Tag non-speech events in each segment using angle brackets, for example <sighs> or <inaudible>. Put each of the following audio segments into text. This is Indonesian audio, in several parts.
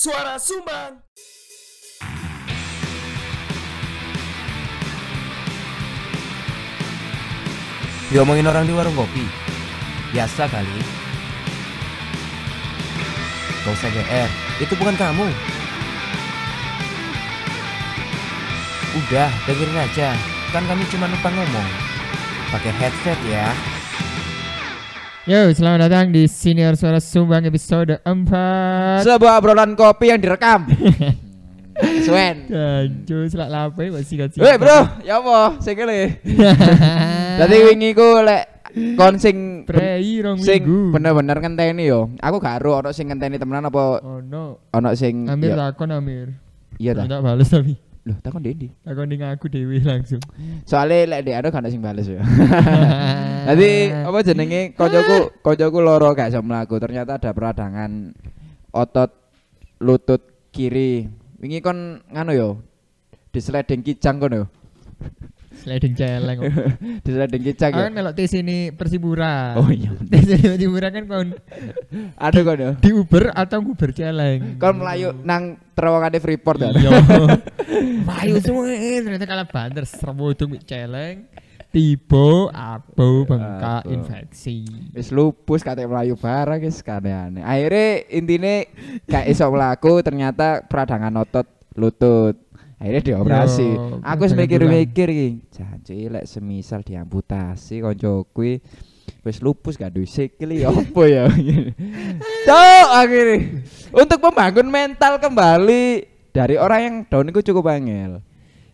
Suara Sumbang. Diomongin orang di warung kopi. Biasa kali. Gak usah GR Itu bukan kamu. Udah dengerin aja. Kan kami cuma numpang ngomong. Pakai headset ya Yo, selamat datang di Senior Suara Sumbang episode 4 Sebuah obrolan kopi yang direkam. <laughs> Suen. Ganjo, selak lape masih kasih Weh bro, ya apa? Kene. <laughs> Dadi wingi ku lek kon sing Prei rong sing bener-bener ngenteni yo. Aku gak ero ono sing ngenteni temenan apa Oh no ono sing Amir ya- takon Amir Iya ta. Tak bales tapi Loh, takon Dendi. Takon ning aku dewi <laughs> langsung Soalnya lek dia ada gak ono sing bales yo. <laughs> Dadi apa jenenge koncoku koncoku loro gak iso mlaku. Ternyata ada peradangan otot lutut kiri. Wingi kon nganu yo. Di sliding kijang kono yo. Sliding celeng. <laughs> Di sliding yo. Aku kan melok tes ini Persibura Oh iya. <laughs> Tes ini Persibura kan kon Aduh kono. di Uber atau Uber celeng Kon melayu nang terowongan Freeport ya. Iya <laughs> Melayu semua Ternyata kalah banter Serbu itu celeng Tiba Abu Bengkak. Infeksi Wis lupus kate melayu barang guys aneh. Akhirnya intine gak iso mlaku ternyata peradangan otot lutut. Akhirnya dioperasi. Yo, Aku wis mikir-mikir iki. Janji lek semisal diamputasi konco kuwi wis lupus gak duwe sikil iki opo ya. <laughs> Cok akhirnya untuk membangun mental kembali dari orang yang down itu cukup angel.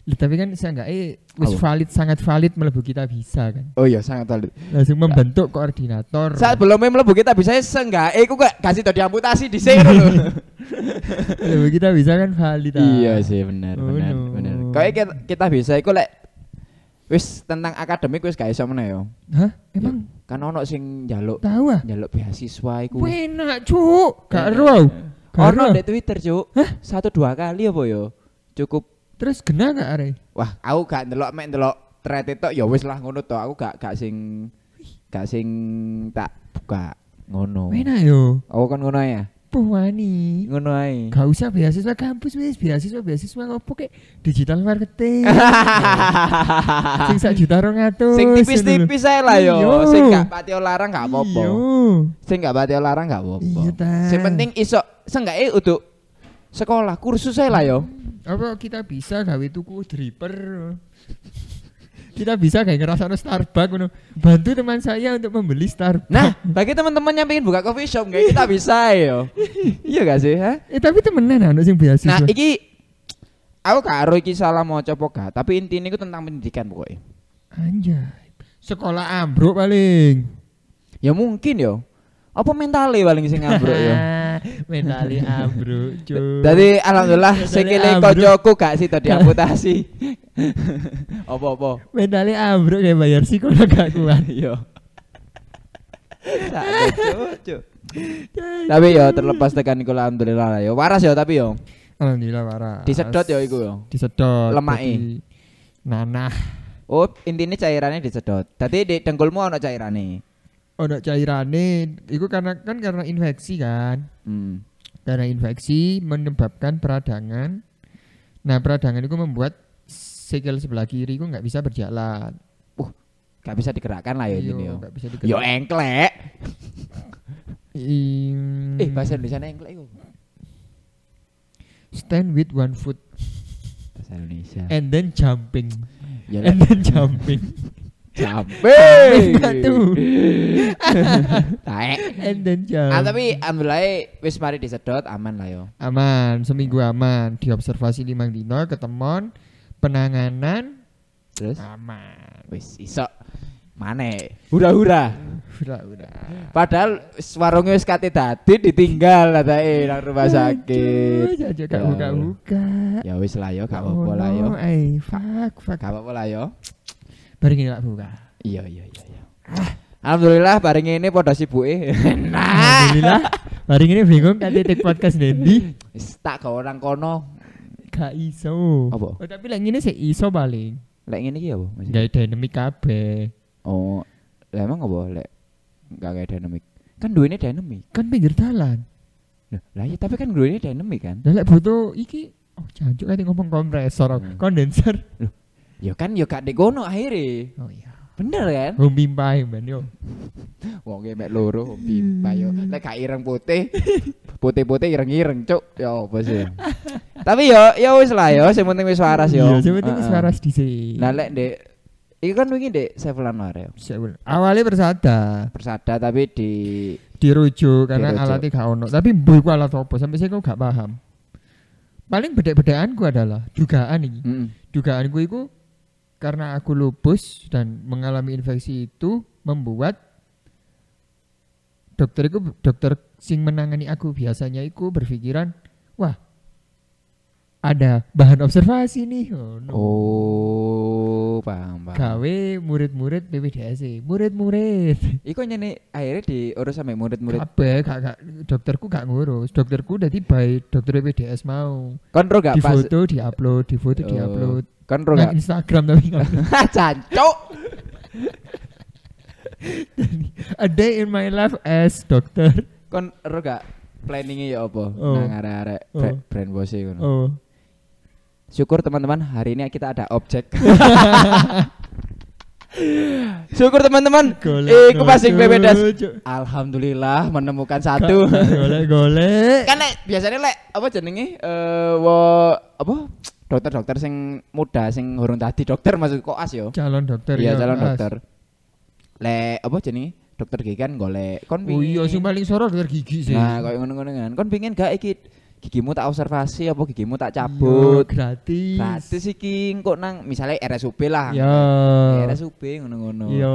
Tapi kan saya enggak eh wis valid sangat valid melebu kita bisa kan. Oh iya sangat valid. Langsung membentuk koordinator. Saat belum mlebu kita bisa seenggak eh aku gak kasih tau diamputasi di sini loh. <laughs> melebu kita bisa kan valid. ah. iya sih benar Oh, benar no. benar. Kayak kita, kita bisa iku lek wis tentang akademik wis gak iso meneh yo. Hah? Emang Kan ono sing njaluk tahu ah? njaluk beasiswa iku. Enak, Cuk. Gak ero. Ono di Twitter, Cuk. Satu dua kali apa yo? Cukup Terus kena gak are? wah, aku gak ndelok mek ndelok thread itu ya wis lah ngono to. Aku gak gak sing gak sing tak buka ngono. Enak yo. Aku kan ngono ya. Puani. Ngono ae. Gak usah beasiswa kampus wis, beasiswa beasiswa ngopo kek digital marketing. <laughs> Sing sak juta rong atus. Sing tipis-tipis ae lah yo. Sing gak pati larang gak apa-apa. Sing gak pati larang gak apa-apa. Iya. Sing penting iso seenggaknya untuk sekolah kursus ae lah yo. apa kita bisa gawe tuku dripper kita bisa kayak ngerasa Starbucks ngono. bantu teman saya untuk membeli Starbucks Nah, bagi teman-teman yang pengen buka coffee shop kayak kita bisa yo. <laughs> iya gak sih, ha? eh tapi temenan anu sing beasiswa Nah, iki aku gak ero iki salah mau coba gak, tapi intinya itu tentang pendidikan pokoknya. anjay sekolah ambruk paling Ya mungkin yo. Apa mentalnya paling sing ambruk yo. mentali ambruk <laughs> cuy Jadi alhamdulillah ambruk. koncoku gak sih tadi <laughs> amputasi. <laughs> Apa-apa. mentali ambruk kayak bayar psikolog gak kuat Iya. Cuk, Cuk. Tapi yo terlepas tekan iku alhamdulillah lah yo. Waras yo tapi yo. alhamdulillah parah Disedot yo iku yo. disedot Lemake. Nanah Oh, intinya cairannya disedot. Tadi di dengkulmu ono cairane. Ono cairane itu karena kan karena infeksi kan Hmm. Karena infeksi menyebabkan peradangan. Nah, peradangan itu membuat sikil sebelah kiri itu nggak bisa berjalan. Gak bisa digerakkan lah ya ini yo. nggak bisa Yo digerak. engklek. Eh, bahasa Indonesia engklek iku. stand with one foot Bahasa Indonesia. and then jumping. Ya And then jumping. <laughs> Sampai. Batu. Taek. and then jumping. Ah tapi alhamdulillah wis mari disedot aman lah yo. aman, seminggu aman. Diobservasi limang dino, ketemon, penanganan Terus aman. wis iso Mane. Hura-hura. Udah. Padahal wis warungnya wis kate dadi ditinggal atae nang rumah sakit. Jaja gak buka-buka. Ya wis lah yo, gak apa-apa lah yo. Eh, fuck, fuck. Gak apa-apa lah yo. Bareng gak buka. Iya iya iya iya. Alhamdulillah bareng ini podo sibuke. <laughs> nah, Alhamdulillah. Hari ini bingung kan titik podcast Dendi. wis tak ke orang kono. Gak iso. Apa? Oh, tapi lagi ini sih iso paling. Lek ngene iki apa? Gak dynamic kabeh. Oh, lah emang apa lek enggak kayak dynamic? Kan duitnya dynamic. Kan pinggir jalan. Loh, Lah iya tapi kan ini dynamic kan. Lah lek butuh iki oh jancuk kate ngomong kompresor, Hmm. kondenser. Ya kan ya gak degono akhirnya. Oh iya. Bener kan? Home pimpai ben yo. <laughs> Wong e mek loro pimpa yo. Lek gak ireng putih. Putih-putih ireng-ireng, Cuk. Ya apa sih? Tapi yo ya wis lah yo, sing penting wis waras yo. Iya, sing penting wis waras dhisik. Nah lek Dek Iku kan wingi Dek Sevel Anwar ya. Seven. Awalnya persada Persada tapi di dirujuk karena Dirujuk. alatnya gak ono. Tapi mbok iku alat apa sampai saya kok gak paham. Paling bedek-bedekanku adalah dugaan ini. Mm. Dugaanku itu karena aku lupus dan mengalami infeksi itu membuat dokter itu dokter sing menangani aku biasanya itu berpikiran wah ada bahan observasi nih. Oh, no. Oh, paham, paham. gawe murid-murid BPDS murid-murid. Iku nyene akhirnya diurus sampe murid-murid. kabeh gak, gak dokterku gak ngurus. Dokterku udah by dokter BPDS mau. Kon ro gak di foto di upload di foto di Oh, upload Kon ro nang gak. Instagram tapi nggak <laughs> Cancuk. a day in my life as dokter Kon ro gak planningnya ya apa? Oh. Nang arek-arek Oh. bra- brand bos e ngono. oh Syukur teman-teman hari ini kita ada objek. <laughs> Syukur teman-teman. Iku pas sing BPDS. Alhamdulillah menemukan satu. <laughs> golek golek kan lek biasanya lek apa jenenge eh wo apa dokter-dokter sing muda sing urung tadi dokter maksud koas yo. calon dokter Iya ya, calon dokter. Lek apa jenenge dokter gigi kan golek kon oh iya sing pingin- paling sorot dokter gigi sih Nah, koyo ngono-ngono kan. Kon pingin gak iki gigimu tak observasi apa gigimu tak Iya, cabut. gratis Gratis iki kok nang misalnya RSUP lah. ya RSUP ngono-ngono. iya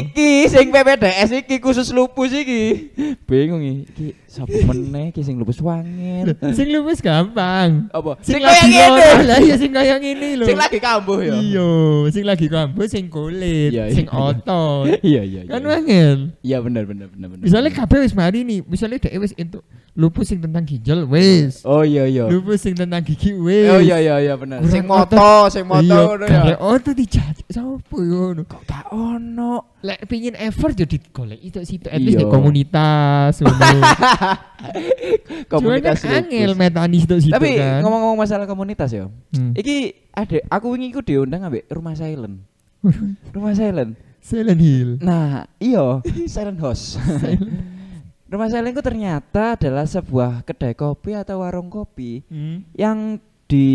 Iki sing PPDS iki khusus lupus iki. Bingung iki sapa meneh iki sing lupus wangil. <laughs> sing lupus gampang Apa? sing, Sing kaya ngene. lah iya sing kaya ngene lho Sing lagi kambuh ya. iya sing lagi kambuh sing kulit Iya, sing otot <laughs> Iya iya kan wangel Iya bener bener bener bener. misalnya kabeh wis mari nih misalnya dhek wis entuk lupus sing tentang ginjal wis Oh iya iya. lupus sing tentang gigi wis Oh iya iya iya bener. Kurang Sing moto, sing moto iya ngono ya. otot dijajak sapa ngono Kok gak ono. lek pingin effort yo digolek itu situ at Iya. least di komunitas ngono Komunitas <laughs> Cuman kan angel metani situ situ Tapi kan ngomong-ngomong masalah komunitas ya. Hmm. Iki ada aku wingi ku diundang ambek Rumah Silent. Rumah Silent. Silent Hill Nah, iya, Silent House. <laughs> Rumah Silent ku ternyata adalah sebuah kedai kopi atau warung kopi Hmm. yang di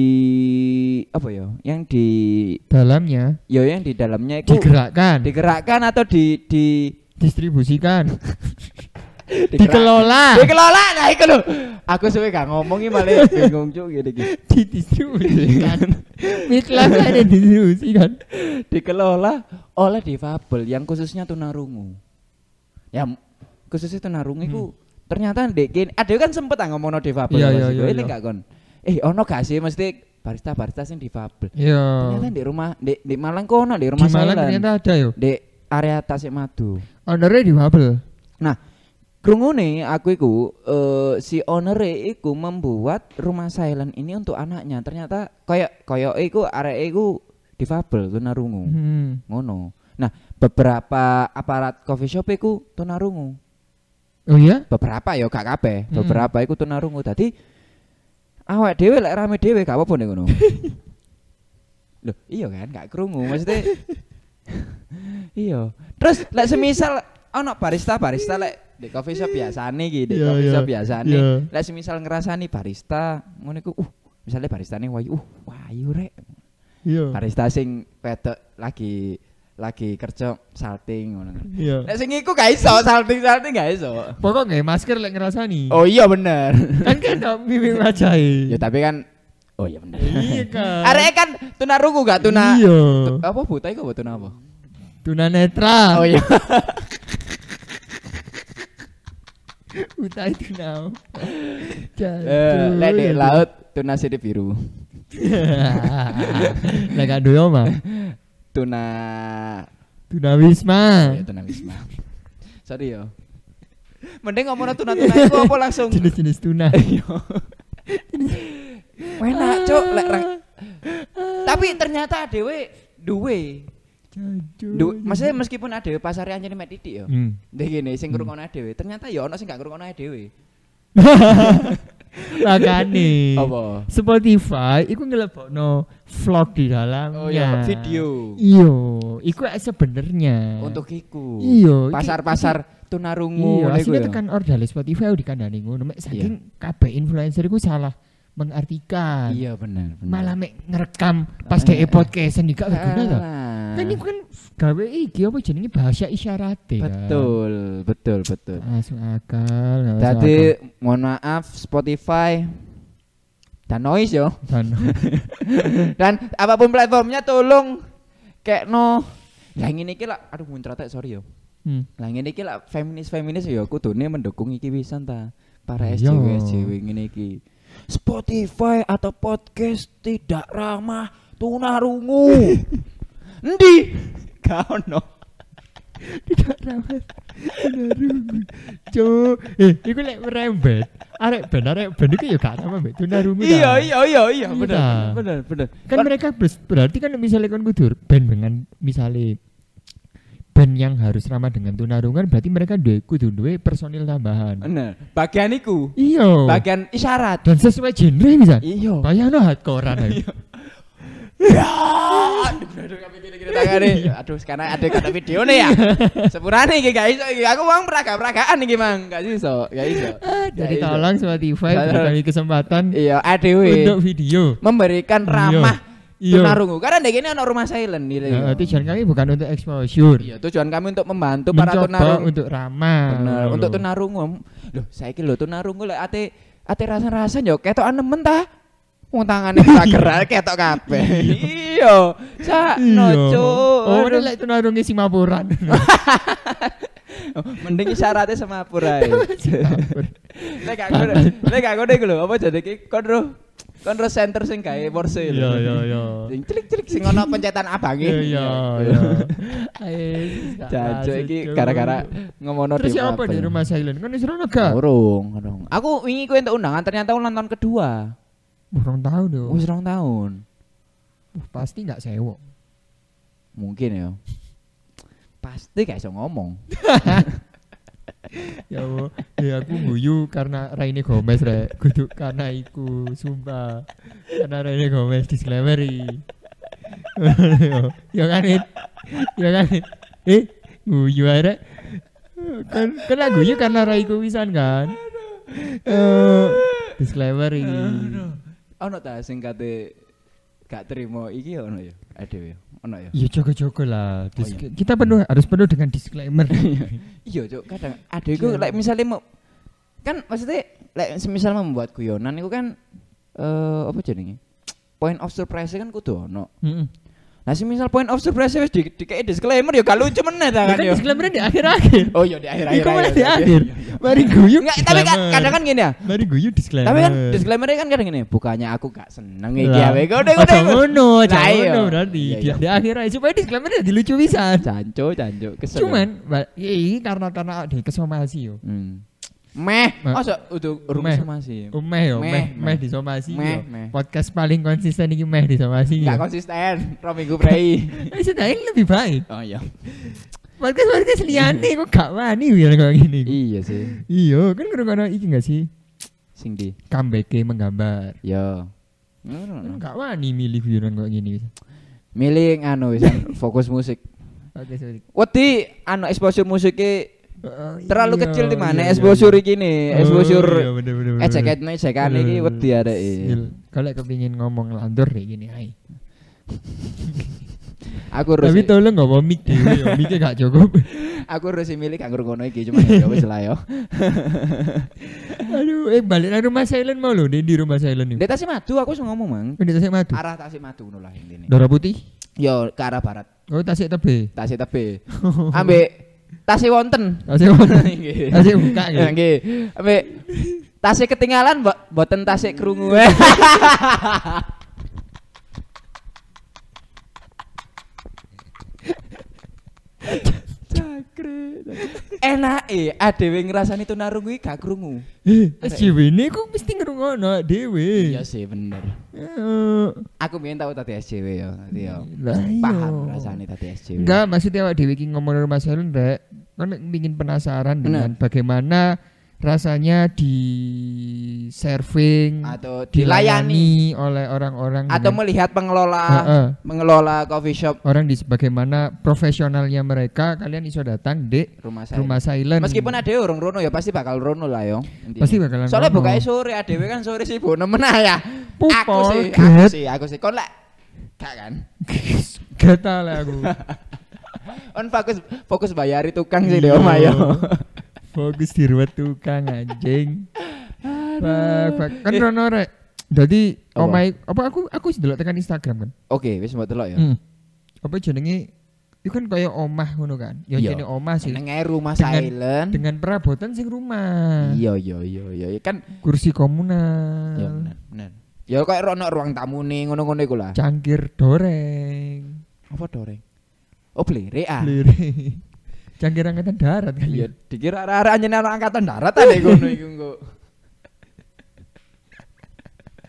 apa ya? Yang di dalamnya ya yang di dalamnya itu digerakkan digerakkan atau di di distribusikan <laughs> digerak- dikelola Dikelola nah iku lho. Aku suwe gak ngomongi malah <laughs> bingung cuk gini iki. didistribusikan miklan ada distribusikan Dikelola oleh difabel yang khususnya tunarungu. Ya khususnya tunarungu iku ternyata ndek kene ada kan sempet ah ngomongno difabel. Iya, pas iya, iku. iya, Ini iya. gak kon. Eh ono gak sih mesti barista-barista sing difabel. iya Ternyata di rumah di, di Malang kono di rumah di Malang Silent. ternyata ada yo Di area Tasik Madu. ownernya di Babel Krungune aku iku eh, si owner iku membuat rumah silent ini untuk anaknya. Ternyata kayak kayak iku arek iku difabel tunarungu. hmm. Ngono. Nah, beberapa aparat coffee shop iku tunarungu. Oh iya Beberapa ya gak kabeh, Hmm. beberapa iku tunarungu. Dadi awak dhewe lek rame dhewe gak apa-apa nih ngono. <laughs> Loh, iya kan gak krungu maksudnya. <laughs> iya. Terus lek semisal ono barista-barista lek di coffee shop biasane iki, di Iya, coffee iya, shop biasane. iya. Lek semisal ngerasani barista ngono iku, uh, misalnya barista nih wayu, uh, wayu rek. iya Barista sing wedok lagi lagi kerja salting ngono. iya Nek sing iku gak iso salting-salting gak iso. pokok nggak masker lek ngerasani Oh iya bener. kan kan dong mimik wajahnya ya tapi kan Oh iya bener. iya kan Arek kan tuna rungu gak tuna. iya Tu- apa buta iku apa tuna apa? tuna netra Oh iya. <laughs> utai tuna Eh, lek di laut tuna sirip biru. <laughs> lek gak doyo mah <laughs> Tuna tuna wisma Oh, iya, tuna wisma. <laughs> Sorry yo. Mending ngomong tuna-tuna iku <laughs> apa langsung. jenis-jenis tuna <laughs> Iya. Enak, Cuk, lek Tapi ternyata dhewe duwe. Du, maksudnya meskipun ada pasar yang jadi mek titik ya. hmm. Dek gini sing Hmm. dhewe, ternyata ya ono sing gak ngrungokno dhewe. Makane. Apa? Spotify iku ngelebokno vlog di dalamnya. Oh ya, video. Iya, iku sebenarnya. Untuk iku. Iya, Pasar-pasar tunarungu Iya, aslinya ya. tekan ordale Spotify dikandani ngono. Mek saking kabeh influencer iku salah mengartikan. Iya benar, benar. Malah mek ngerekam pas dhek podcastan iki gak berguna to. Kan iku kan gawe iki apa jenenge bahasa isyarat kan. Betul, betul, betul. Masuk akal. Tadi mohon maaf Spotify dan noise yo. Dan <laughs> Dan apa pun platformnya tolong kayak no. Lah ngene iki lah, aduh muncrat sorry yo. hmm. Lah ngene iki lah feminis-feminis yo kudune mendukung iki pisan ta. Para Iya. SJW SJW ngene iki. Spotify atau podcast tidak ramah tunarungu. <laughs> Endi? Gak ono. tidak ramah. Tunarungu. Cuk, eh iku lek merembet. Arek ben arek ben iku ya gak ramah mbek tunarungu. Iya iya iya iya Iya bener ta. bener bener. Kan mereka berarti kan misalnya kan kudur band dengan misalnya band yang harus ramah dengan tunarungan berarti mereka duwe kudu duwe personil tambahan. bener. Bagian iku. Iya. Bagian isyarat. Dan sesuai genre bisa. Iya. Bayangno hardcorean ae. Ya, aduh, tangane. Aduh, sekarang ada kata video nih ya. Sepurane iki gak iso. Aku wong peraga-peragaan iki, Mang. Gak iso, gak iso. Jadi Gak iso. tolong Spotify Tolong. beri kesempatan Iya, untuk video. memberikan ramah Iya. Tunarungu. Karena dek ini ono rumah silent gitu. Nah, tujuan kami bukan untuk exposure. Iya, tujuan kami untuk membantu para Mencoba tunarungu. untuk ramah. Bener, untuk tunarungu. Loh, saiki lho tunarungu lek ate ate rasa-rasa yo ketok nemen ta. Wong tangane <laughs> ora gerak ketok kabeh. Iya. Sakno, Iya. Cuk. Oh, lek tunarungi Singapuran. Oh, <laughs> Mending isyaratnya sama ya. <laughs> Lek gak ngono, lek gak ngono iku lho, apa jadi iki kon kon ro center sing gawe Porsche lho. Iya, iya, iya. Sing cilik-cilik sing ono pencetan abange. Iya, iya, iya. <laughs> Gak Jajo masuk, iki gara-gara ngomono Terus siapa di rumah silent? Kan disuruh naga. Urung, urung. Aku wingi kuwi entuk undangan ternyata ulang tahun kedua. Burung tahu dong. Wis rong tahun. Uh, pasti nggak sewok. Mungkin ya. <laughs> Pasti gak iso ngomong. <laughs> ya Allah, ya aku guyu karena Raine Gomez rek. Kudu karena iku, sumpah. Karena Raine Gomez disclaimer ya kan it. Ya kan it. Eh, guyu rek. Kan kan guyu karena Raiku wisan kan. Eh, disclaimer Ono ta sing kate gak terima iki ono ya. Adewe. Ono ya. Ya jaga-jaga lah. Dis- Oh, iya. Kita penuh harus penuh dengan disclaimer. <laughs> Iya, Cuk, kadang adekku lek misalnya mau kan maksudnya lek semisal membuat guyonan itu kan eh apa jenenge? Point of surprise kan kudu ono. Heeh. Nah, semisal point of surprise wis di dikei disclaimer ya gak lucu meneh ta Ya kan kan ya. disclaimer di akhir-akhir. Oh iya di akhir-akhir. Iku malah akhir, di iya, akhir. iya, iya. Mari guyu. Enggak, tapi kan kadang kan gini ya. Mari guyu disclaimer. Tapi kan disclaimer kan kadang gini, bukannya aku gak seneng iki ya. Wek udah Aja ngono, Nah, iya. ngono berarti Iya, di, iya. di akhir aja supaya disclaimer jadi lucu pisan. Janco, janco, kesel. Cuman ini karena karena di kesomasi yo. hmm. Meh, Ma- masa udah urung Meh. sama sih. Meh yo, Meh, meh, di somasi Meh, meh. Podcast paling konsisten iki meh di somasi yo. Gak konsisten, ro minggu prei. <laughs> Eh sedang lebih baik. Oh iya. Podcast podcast <laughs> liyane kok gak wani biar kayak gini. Iya sih. Iya, kan kurang iki gak sih? Sing di. Comeback menggambar. Yo. Kan gak wani milih videoan kayak gini. Milih anu fokus musik. <laughs> Oke, sorry. Wedi anu exposure musiknya Oh, terlalu iya, kecil di mana iya, exposure iya. iki nih, Oh, exposure iya, bener, bener, bener. ejekan ejekan iki wedi ada Sil, Kalau kepingin ngomong lantur kayak gini ay. <laughs> Aku harus Tapi tolong nggak mau mic dewe yo, mic gak cukup. <laughs> aku harus milih kanggo ngono iki cuma ya wis lah yo. <laughs> Aduh, eh balik nang rumah silent mau lho, di di rumah silent itu. Tasik Madu aku sing ngomong, Mang. Di Tasik Madu. Arah Tasik Madu ngono lah intine. Dora Putih. Yo ke arah barat. Oh, Tasik Tebe. Tasik tebe. Ambek Tasik wonten. Mana? <laughs> Nggih. Tasik buka Ya. Nggih. Ambek Tasik ketinggalan mbok mboten tasik krungu. <laughs> Cakre. Enak eh adewe ngrasani tunarungu iki gak krungu. Eh, SJW ini kok mesti ngerungokno dewe. Iya sih bener. Eh, Aku biyen tau tadi SJW ya, tadi ya. Iya. Paham rasane tadi SJW. Enggak, maksudnya awak dewe iki ngomong rumah silent rek. Kan pingin penasaran dengan bagaimana rasanya di serving atau dilayani oleh orang-orang atau dengan- melihat pengelola Heeh. mengelola coffee shop orang di bagaimana profesionalnya mereka kalian iso datang di rumah saya. rumah silent Meskipun ada orang rono ya pasti bakal rono lah yo. intinya. pasti bakalan Soalnya rono. buka sore adewe kan sore sih bu nemen ya. Pupol, Aku sih, aku sih, aku sih. Kon lek gak kan? <laughs> Gak lah aku <laughs> On fokus fokus bayari tukang sih Iya. deh om ayo. Fokus di ruwet tukang anjing bak. kan rono rek jadi Apa? omai apa aku aku wis delok tekan Instagram kan Oke, wis mbok delok ya. Hmm. apa jenenge itu kan kayak omah ngono kan ya Iya. jenenge omah sih Neng rumah Dengan- silent. dengan perabotan sing rumah Iya iya iya iya iya. kan kursi komunal ya bener bener. Ya kayak rono ruang tamu nih ngono-ngono iku lah. cangkir doreng Apa doreng? Oh blere ah. Lirik. Cangkir angkatan darat kali Iya, dikira arek-arek anjene anak angkatan darat ada ngono iku engko.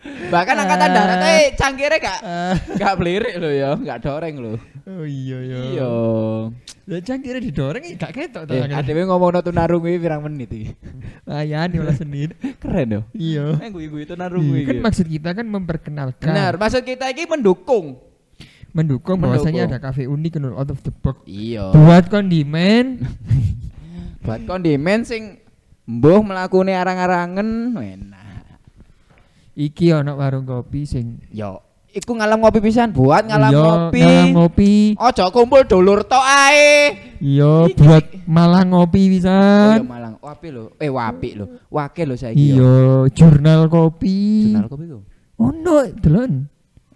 Bahkan angkatan darat eh cangkire gak <laughs> gak blirik lho ya, gak doreng lho. oh iya iya Iya. lah cangkirnya didoreng ya gak ketok Eh, tangan adewe ngomongno tunarung kuwi pirang menit iki. ayan <laughs> ya senit Keren yo. iya Eh guyu-guyu tunarung kuwi. kan maksud kita kan memperkenalkan Benar, maksud kita iki mendukung. Mendukung bahwasanya ada cafe unik menurut out of the box Iya. buat kondimen <laughs> Buat kondimen sing mbuh mlakune arang-arangen enak. iki ana warung kopi sing Yo, iku ngalam ngopi pisan buat ngalam Iya, ngopi. ngalam ngopi Ojo kumpul dulur tok ae. iya Iki- buat malah ngopi Oh iya pisan Malang, wapi lho. Eh wapi lho. Wake lho saiki. yo. iya jurnal kopi Jurnal kopi ku. ono delon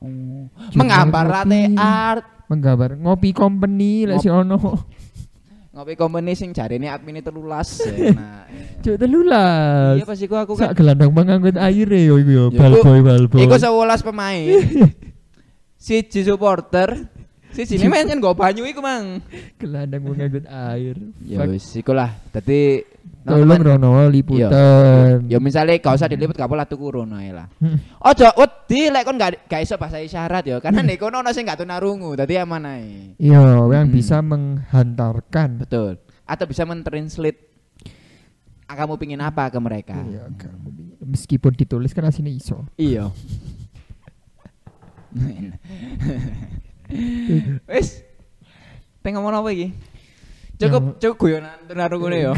Oh. Menggambar latte art. menggambar ngopi company lek si ono Ngopi company sing jarene admine telulas. <laughs> Nah. cuk telulas Iya pasti ku aku kan. sak gelandang pengangkut air yo iku yo Ya, bal iku- boy bal boy Iku 11 pemain. <laughs> Siji supporter. Siji ini main nggo banyu iku, Mang. gelandang pengangkut air Ya wis iku lah. Dadi tolong Rono liputan Ya misalnya gak usah diliput gak apa tuku rono lah. Hmm. Ojo wedi lek kon gak gak iso bahasa isyarat ya. Karena nek kono ono sing gak tunarungu, dadi aman ae. Iya, yang Hmm. bisa menghantarkan. Betul. Atau bisa mentranslate ah, kamu pingin apa ke mereka. Iya, kamu- meskipun ditulis kan aslinya iso. Iya. <laughs> Wis. Pengen ngomong apa iki? Cukup Ya. cukup guyonan tunarungu ya.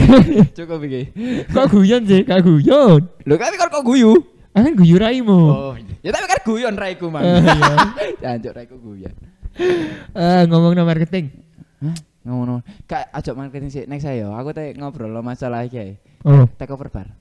Cukup iki. <laughs> Kok guyon sih? Kak guyon. Lho kan kok kok guyu? Ah kan guyu raimu. Oh, ya tapi kan guyon raiku mang. Eh, iya. <laughs> Jancuk raiku guyon. Ah, ngomong no marketing. Hah? Ngomong Kak ajak marketing sih next ayo. Aku teh ngobrol lo masalah iki. Oh, Take over bar.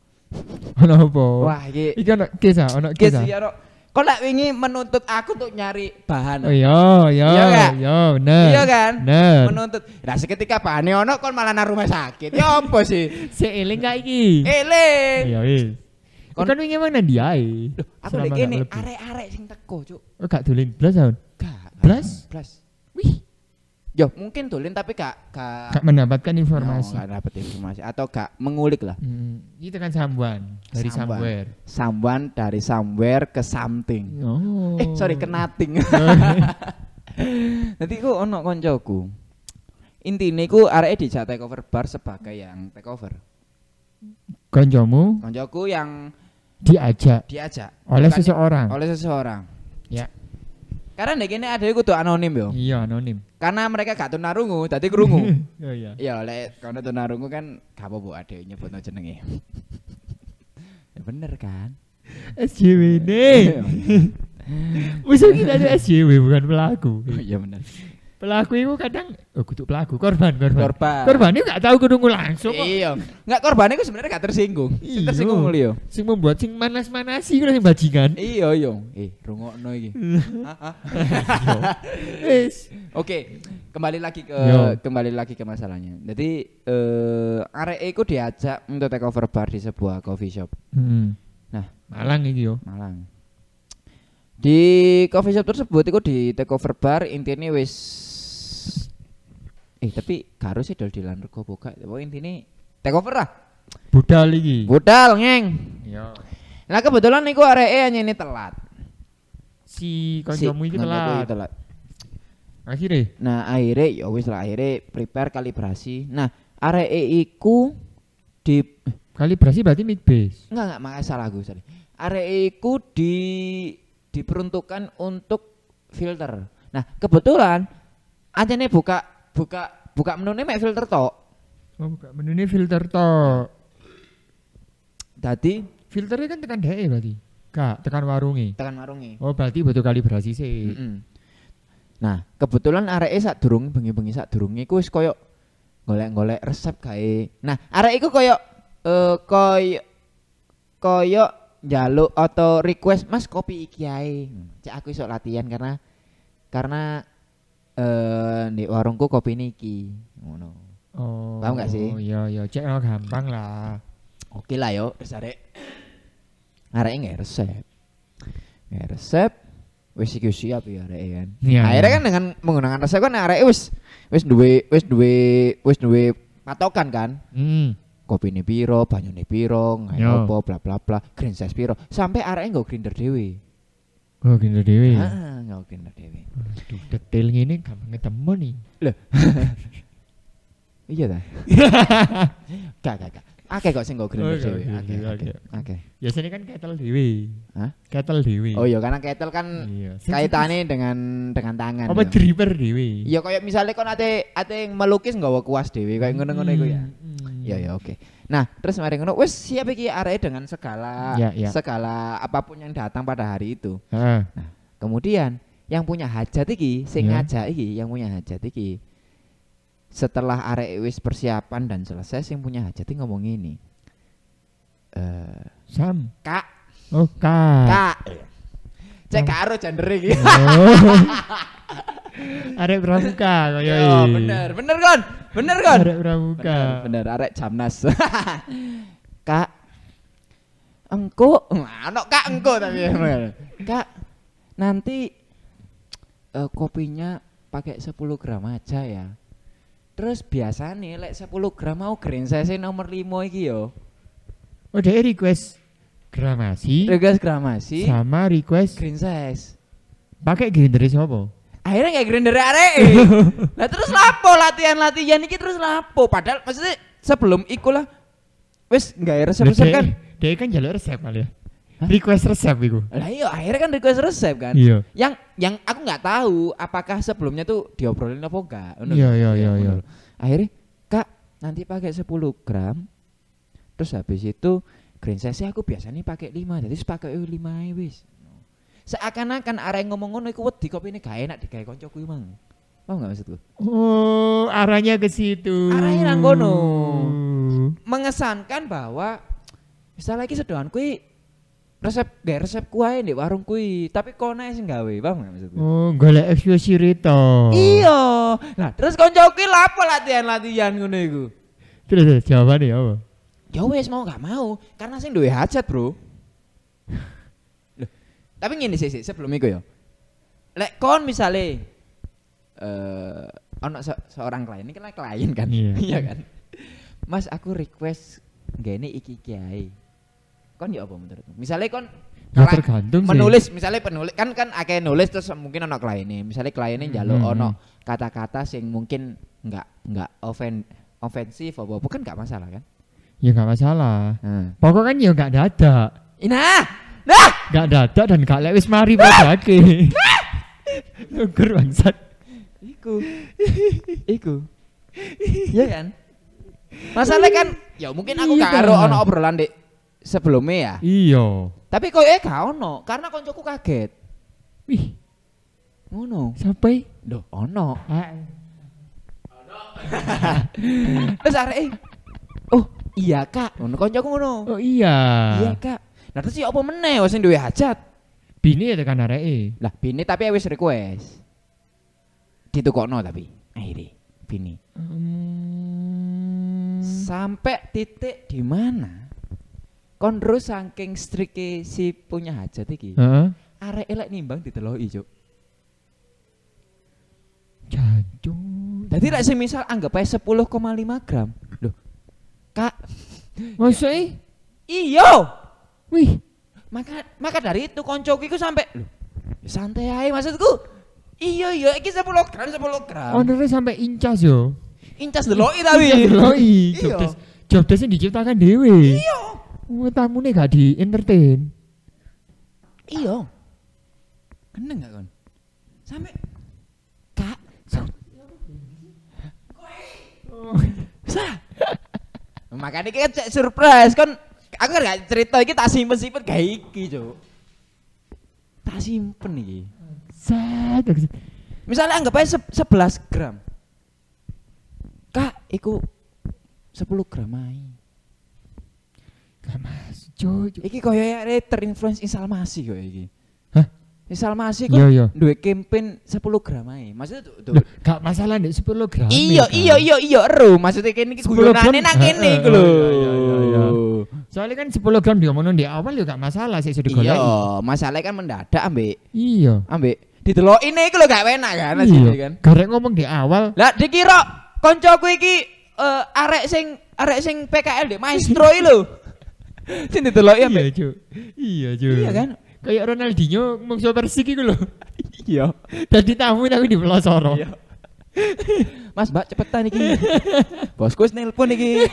ono apa? Wah, iki Iki ono kisah, ono Guys, kisah. Kok lek wingi menuntut aku untuk nyari bahan. Oh iya, iya, Iya nggak? iya, bener. Iya kan? Bener. Menuntut. Nah, seketika bahane ono kon malah nang rumah sakit. Ya apa sih? <laughs> Seeling gak iki? Eling. Iya, wis. Kon- Kan wingi mana dia? Loh, aku lek kene arek-arek sing teko, Cuk. Oh, gak dolin blas tahun. Gak. Blas? Blas. Wih, Yo, mungkin dolin tapi gak gak gak mendapatkan informasi. No, gak dapet informasi atau gak mengulik lah. Hmm, itu kan sambuan dari Sambuan. somewhere. Someone dari somewhere ke something. Oh. Eh, sorry, ke nothing. <laughs> Nanti ku ono koncoku. Intine ku areke dijak take over bar sebagai yang take over. Konjomu Koncoku yang diajak diajak oleh Bukan- seseorang. oleh seseorang. Ya. Karena nek kene ada kudu anonim yo. Iya, anonim. Karena mereka gak tunarungu, dadi krungu. Oh <laughs> iya. ya oleh karena tunarungu kan gak apa-apa ade nyebutno jenenge. <laughs> ya bener kan? SJW nih. <laughs> Musuh kita itu SJW bukan pelaku. Iya bener. Pelaku itu kadang oh kudu pelaku, korban, korban. Korban. Korban itu gak tahu kudu langsung kok. Iya. Enggak korbannya ku sebenarnya gak tersinggung. Sing Iya. tersinggung muli yo. Sing membuat sing manas-manasi ku sing bajingan. Iya iya. Eh, rungokno iki. Ah, <laughs> ah. Wis. Oke, kembali lagi ke Yo. kembali lagi ke masalahnya. Jadi eh arek iku diajak untuk take over bar di sebuah coffee shop Hmm. Nah. Malang iki yo. Malang. Di coffee shop tersebut iku di take over bar intinya wis eh tapi harus sih dol dilan rego buka. Pokoknya intinya take over lah. Budal iki. Budal ngeng. Iya. Nah kebetulan niku areke hanya ini telat. Si Si- kancamu iki kancaku telat. Akhirnya Nah akhirnya ya wis lah akhirnya prepare kalibrasi. Nah areke iku di Kalibrasi berarti mid bass. Enggak enggak makanya salah gue sorry. Arek iku di diperuntukkan untuk filter. Nah, kebetulan anjene buka buka buka menune mek filter tok. Oh, buka menu ini filter toh. Dadi Filternya kan tekan DE berarti. Kak, tekan warungi. tekan warungi. Oh, berarti butuh kalibrasi sih. Mm-mm. Nah, kebetulan areke sak durung bengi-bengi sak durunge iku wis koyo golek-golek resep kae. Nah, arek iku koyo eh koyo koyo njaluk atau request Mas kopi iki ae. Hmm, Cek aku iso latihan karena karena eh di warungku kopi niki ngono. Oh. Paham nggak sih? Iya, iya, cek oh, gampang lah. Oke lah yo, terus arek arek nggak resep. Nggak resep wis iki siap ya arek kan. Iya. Akhirnya kan dengan menggunakan resep kan arek wis wis duwe wis duwe wis duwe patokan kan. Hmm. Kopi ini piro, banyu ini piro, Yo. ngayo apa, bla bla bla, green size piro. Sampai arek nggak grinder dewe. Oh, gini dewe. Ah, nggak grinder dewe. Aduh, detail gini gampang ketemu nih. <laughs> Iya ta? <laughs> Gak gak gak. Akeh kok sing nggak grinder iya, iya, iya, akeh. iya. Akeh. Biasanya kan kettle dewe. Hah? Kettle dewe. Oh iya karena kettle kan Iya. kaitannya dengan dengan tangan. apa ya. dripper dewe. Ya kayak misalnya kon ate ate yang melukis nggawa kuas dhewe kayak ngono-ngono iku ya. Hmm. Ya ya oke. Nah, terus mari ngono wis siap iki arek dengan segala Ya, ya. segala apa pun yang datang pada hari itu. Ah, Kemudian yang punya hajat iki, sing Ya. ngajak iki, yang punya hajat iki. Setelah arek wis persiapan dan selesai sing punya hajat iki ngomong ini. Eh, Sam. Kak, Oh, Kak. Kak. Cek karo gender iki. Oh. <laughs> Arek pramuka kaya Yo, bener, bener kon. Bener kon. Arek pramuka. Bener, bener arek Jamnas. <laughs> kak engko ana kak engko tapi <laughs> kak nanti eh, kopinya pakai 10 gram aja ya terus biasa nih lek 10 gram mau green size nomor 5 iki yo Oh, dia request gramasi regas gramasi sama request green size pakai grinder siapa? Akhirnya kayak grinder arek <laughs> lah terus lapo latihan latihan iki terus lapo padahal maksudnya sebelum iku lah wis nggak resep resep kan Dia kan jalur resep kali ya. Request resep iku. lah iya akhirnya kan request resep kan Iya. yang yang aku nggak tahu apakah sebelumnya tuh diobrolin apa enggak Iya, iya, iya, iya. akhirnya kak nanti pakai 10 gram terus habis itu green size aku biasanya pakai 5 jadi pakai 5 ae wis seakan-akan arek ngomong ngono iku wedi kopi ini gak enak digawe koncoku emang paham gak maksudku Oh, arahnya ke situ. Arahnya nang kono. mengesankan bahwa misalnya lagi sedoan kui resep gak resep kuai di warung kui tapi kone sing gawe paham gak maksudku Oh, golek eksekusi Rito. Iya. Nah, terus konco ki lapo latihan-latihan ngono iku? Terus terus, jawabannya apa? Ya wis mau gak mau, karena sing duwe hajat, Bro. Tapi ngene sih, sih sebelum iku ya. Lek kon misale eh ono se- seorang klien, ini kan klien kan. Iya. <laughs> Iya kan. Mas, aku request gini iki iki ae. Kon ya apa menurutmu? Misale kon kala- tergantung sih. menulis misalnya penulis kan kan akeh nulis terus mungkin ono kliennya misalnya kliennya njaluk Hmm, ono hmm. kata-kata sing mungkin nggak nggak ofen ofensif apa apa kan nggak masalah kan Ya nggak masalah. nah Pokoknya kan ya nggak dadak. nah nah! Nggak dadak dan gak lewis mari padake. Nugur bangsat. iku. Iku. Iya kan? Masalah kan ya mungkin aku Iya. gak karo ono obrolan dek sebelumnya ya. Iya. tapi kok eh gak ono karena koncoku kaget. Wih, ngono. Sampai Duh, ono. Terus arek eh oh iya kak. Ngono koncoku ngono. Oh iya. Iya kak. Nah terus ya apa meneh wis duwe hajat. Bini ya tekan areke. Lah bini tapi wis request. Ditukokno tapi akhirnya bini. Hmm. Sampai titik di mana? Kondro saking strike si punya hajat iki. Heeh. Arek elek nimbang diteloki, Cuk. Jancuk. Dadi lek semisal anggap ae 10,5 gram. Loh. Kak, Maksudnya? iyo. Wih, Maka maka dari itu koncoku iku sampai Loh, santai ae maksudku. Iya iya iki 10 gram 10 gram. ownernya sampai incas yo. Incas deloki tapi. Incas deloki. Iya. Jobdes job desk diciptakan dewe. Iya. Oh, tamune gak di entertain. Iya. Keneng gak kon? Sampai Kak. Sa. <laughs> Makanya kita cek surprise kan aku gak cerita iki tak simpen-simpen gak iki, Cuk. Tak simpen iki. Set. Misalnya anggap aja se 11 gram. Kak, iku 10 gram ae. Gak masuk, Cuk. Iki koyo ya terinfluence insalmasi koyo iki. Hah? Insalmasi Iya, kok iya. duwe campaign 10 gram ae. Maksudnya tuh, tuh gak masalah nek 10 gram. Iya ya, iya iya iya ero maksudnya kene iki 10 guyonane gram. nang kene iku lho. iya, iya, iya, Soalnya kan 10 gram diomongin di awal ya gak masalah sih sudah Iya, masalahnya kan mendadak ambek Iya. ambek didelokine iku lho gak enak kan Iya. asline kan. Garek ngomong di awal. Lah dikira koncoku iki eh, arek sing arek sing PKL dek maestro iki lho. <laughs> Sing dideloki ambek Iya, Cuk. Iya, Cuk. Iya kan? Kayak Ronaldinho mungsu Persik iku lho. <laughs> Iya. Dadi tamu tapi di pelosoro. Iya. <laughs> Mas Mbak cepetan iki. Bosku nelpon iki.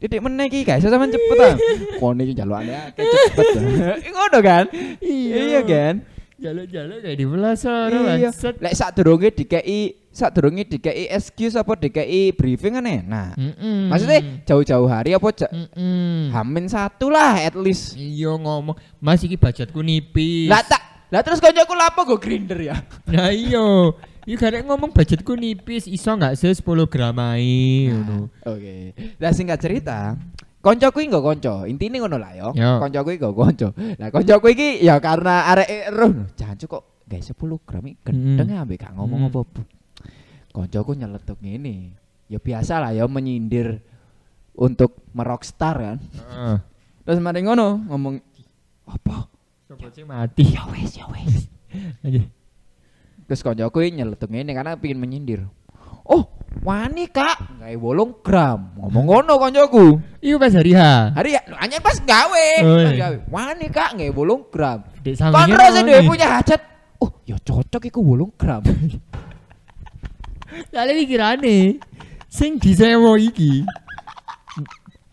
Titik meneh iki guys, sampean cepetan. Kon <laughs> iki jalukane akeh cepet. <laughs> Ngono kan? Iya kan? Jaluk-jaluk kayak di pelosoro Iya. Lek sak durunge dikei sak durunge dikei excuse apa dikei briefing kan enak. Mm-mm. Maksudnya jauh-jauh hari apa ja- Mm-mm. Hamin satu lah at least. Iya ngomong, Mas iki budgetku nipis. Lah tak lah terus koncoku lapo go grinder ya. Nah iya. <laughs> Iya garek ngomong budgetku nipis, iso nggak sih 10 gram ae ngono. Oke. Lah singkat cerita, koncoku iki nggo konco. Intine ngono lah yo. Koncoku iki nggo konco. Lah koncoku iki ya karena arek eruh, jancuk kok guys 10 gram iki gendeng ambek gak ngomong Mm. apa-apa. Koncoku nyeletuk ngene. Ya biasa lah ya menyindir untuk merockstar kan. Heeh. Terus mari ngono ngomong apa? Sopo mati. Ya wes ya wes. Terus koncoku iki nyeletuk ngene karena pingin menyindir. Oh, wani kak, gawe bolong gram. Ngomong ngono koncoku. Iku pas hari H. Hari ya, hanya pas gawe. Pas iya. gawe. Wani kak, gawe bolong gram. Dek Kon sampingnya terus ngomong dhewe nih. punya hajat. Oh, ya cocok iku bolong gram. <laughs> Lale pikirane sing disewa iki.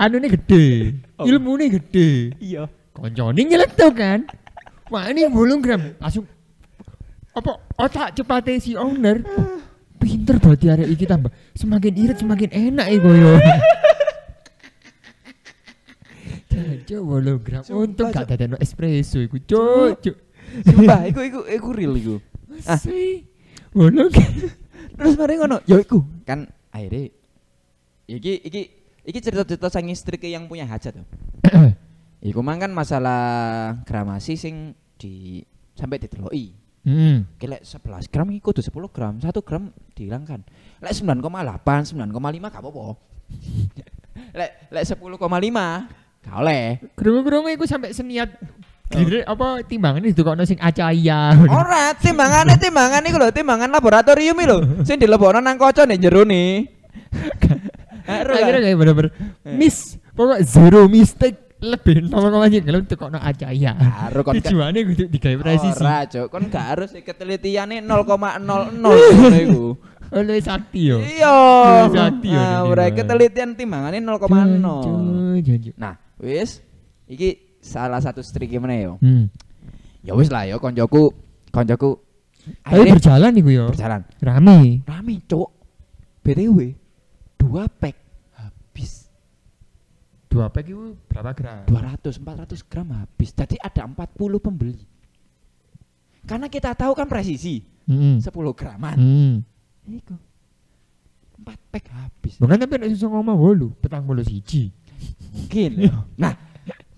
Anune gede, Oh. ilmune gede. Iya. Koncone nyeletuk kan. Wah ini bolong gram langsung apa otak cepatnya si owner. Oh, pinter berarti arek iki tambah. Semakin irit semakin enak iki koyo. Jajo <laughs> bolong gram. Sumpah, Untung gak Cuk. dadekno espresso iku, cuk. Cuk. Sumpah, iku iku iku real iku. Ah. Sih. Bolong gram. Terus mari ngono, ya iku kan akhirnya iki iki iki cerita-cerita sang istri ke yang punya hajat tuh. <coughs> Iku mang kan masalah gramasi sing di sampai diteloki. Hmm. Oke, lek 11 gram iki kudu 10 gram, 1 gram dihilangkan. Lek 9,8, 9,5 gak apa-apa. <laughs> lek lek 10,5 gak oleh. Krungu-krungu iku sampai seniat Gire apa timbangan itu kok sing acaya. Ora, timbangane timbangan iku lho, timbangan laboratorium lho. Sing dilebokno nang kaca nek jero ne. <laughs> Akhirnya kayak bener-bener miss, pokok zero mistake lebih nomor aja kalau untuk kok acaya. Karo kon Tujuannya gue digawe presisi. Ora, Cuk. Kon gak harus ketelitiane 0,00 <laughs> ngono iku. Oleh sakti yo. Iya. Sakti ya, Nah, ini, ora ketelitian timbangane 0,0. Jancu, jancu. Nah, wis iki salah satu strik gimana yo. Hmm. Ya wis lah yo koncoku Tapi akhirnya berjalan nih gue yo. berjalan. Rame. Rame, Cuk. BTW dua pack. Dua pack itu berapa gram? 200 400 gram habis. Jadi ada 40 pembeli. Karena kita tahu kan presisi Hmm. 10 graman. Hmm. Iku. 4 pack habis. Bukan tapi nek iso ngomong bolu, petang bolu siji. Mungkin. ya. nah,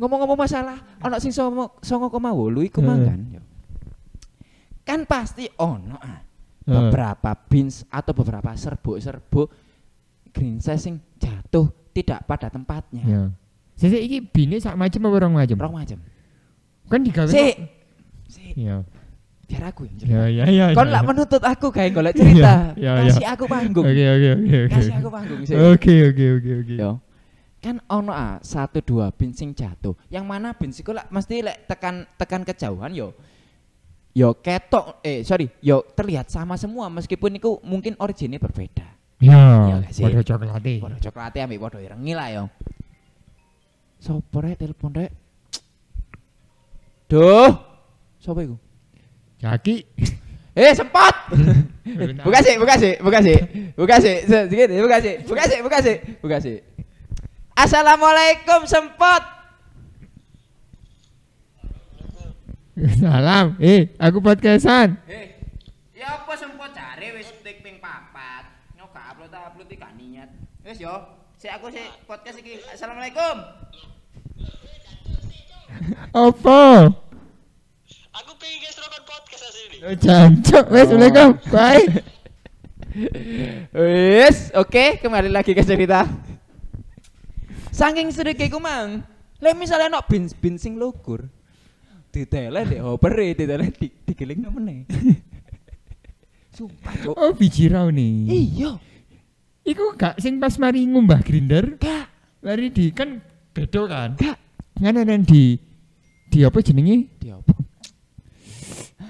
ngomong-ngomong masalah ono sing songo songo koma wolu iku mangan yo. Kan pasti ono ah. Beberapa beans atau beberapa serbuk-serbuk green size sing jatuh tidak pada tempatnya. Ya. Sese iki bine sak macem apa orang macem? Rong macam. Kan digawe. Sik. Sik, Iya. biar aku yang Ya cerita. ya ya. Kon ya. lah menuntut aku kayak golek cerita. Iya, iya, Kasih aku panggung. Oke oke oke. Kasih aku panggung. Oke oke oke oke. Yo. Kan ono ah satu dua bin sing jatuh. Yang mana bin iku lah mesti lek tekan tekan kejauhan yo. Yo ketok eh sorry, yo terlihat sama semua meskipun itu mungkin originnya berbeda. Iya, Iya padha coklate. Padha coklate ambek padha irengi lah yo. Sopo rek telepon rek? Duh. Sopo iku? Jaki. <laughs> Eh, sempat. <laughs> buka sih, buka sih, buka sih. Buka sih, sedikit, buka sih, buka sih, buka sih, buka sih. Assalamualaikum sempat. Salam. Eh, aku podcastan. Hei, ya apa sempat cari wis tik ping papat. Nyok gak upload upload iki gak niat. Wis yo, si aku si podcast iki. Assalamualaikum. Apa? Aku pengen guys rokok podcast asli Oh, Jancuk, wes Assalamualaikum. Bye. Wis, oke, kembali lagi ke cerita. Saking sedeke ku mang. Lek misale ono bin bin sing lugur. Ditele ndek hopere, ditele di digeling meneh. <laughs> Sumpah, Cuk. Oh, biji nih. Iya, Iku gak sing pas mari ngumbah grinder, gak, mari di kan bedo kan. gak. Nganen di di apa jenenge? Di apa?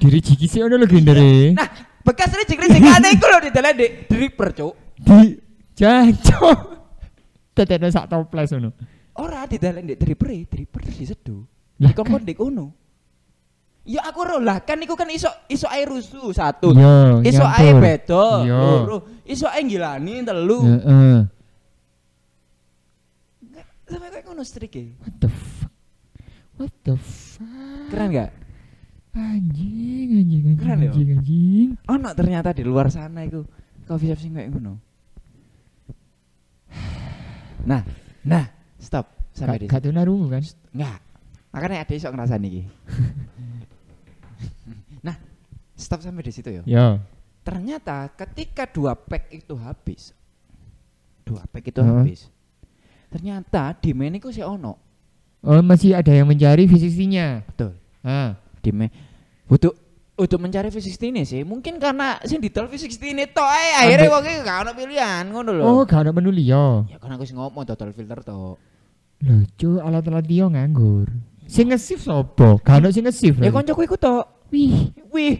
Diri jiki sih ono lho grindere. Nah, bekas rejek-rejek <laughs> ane iku lho ditele ndek dripper, Cuk. Di jancuk. Tetekno sak toples ngono. Ora ditele ndek dripper, dripper terus diseduh. Lah, Dikon ndek kono. Ya aku ro lah kan iku kan iso iso air rusuh satu. Iya, Iso nyampur. ae beda, Iya. loro. Iso ae ngilani telu. Heeh. Sampai kayak ngono strike. What the fuck? What the fuck? Keren gak? Anjing, anjing, anjing, Keren ya? anjing, anjing. Ono ternyata di luar sana iku coffee shop sing kayak ngono. Nah, nah, stop sampai di Gak gak tunarungu kan? Enggak. Makanya ada iso ngerasani iki. <laughs> stop sampai di situ ya. Ya. Ternyata ketika dua pack itu habis, dua pack itu Heeh. habis. Ternyata di menu iku sih ono. Oh, masih ada yang mencari fisiknya. Betul. Ah. di me untuk untuk mencari V16 ini sih mungkin karena sing didol V16 ini tok ae akhirnya wong iki gak ono pilihan ngono lho. Oh, gak ada menu liya. Ya kan aku sing ngomong dodol filter tok. Lho, cu, alat-alat liya nganggur. Sing nge-shift sapa? Gak ono sing nge-shift. Ya lho. koncoku iku tok. Wih, Wih,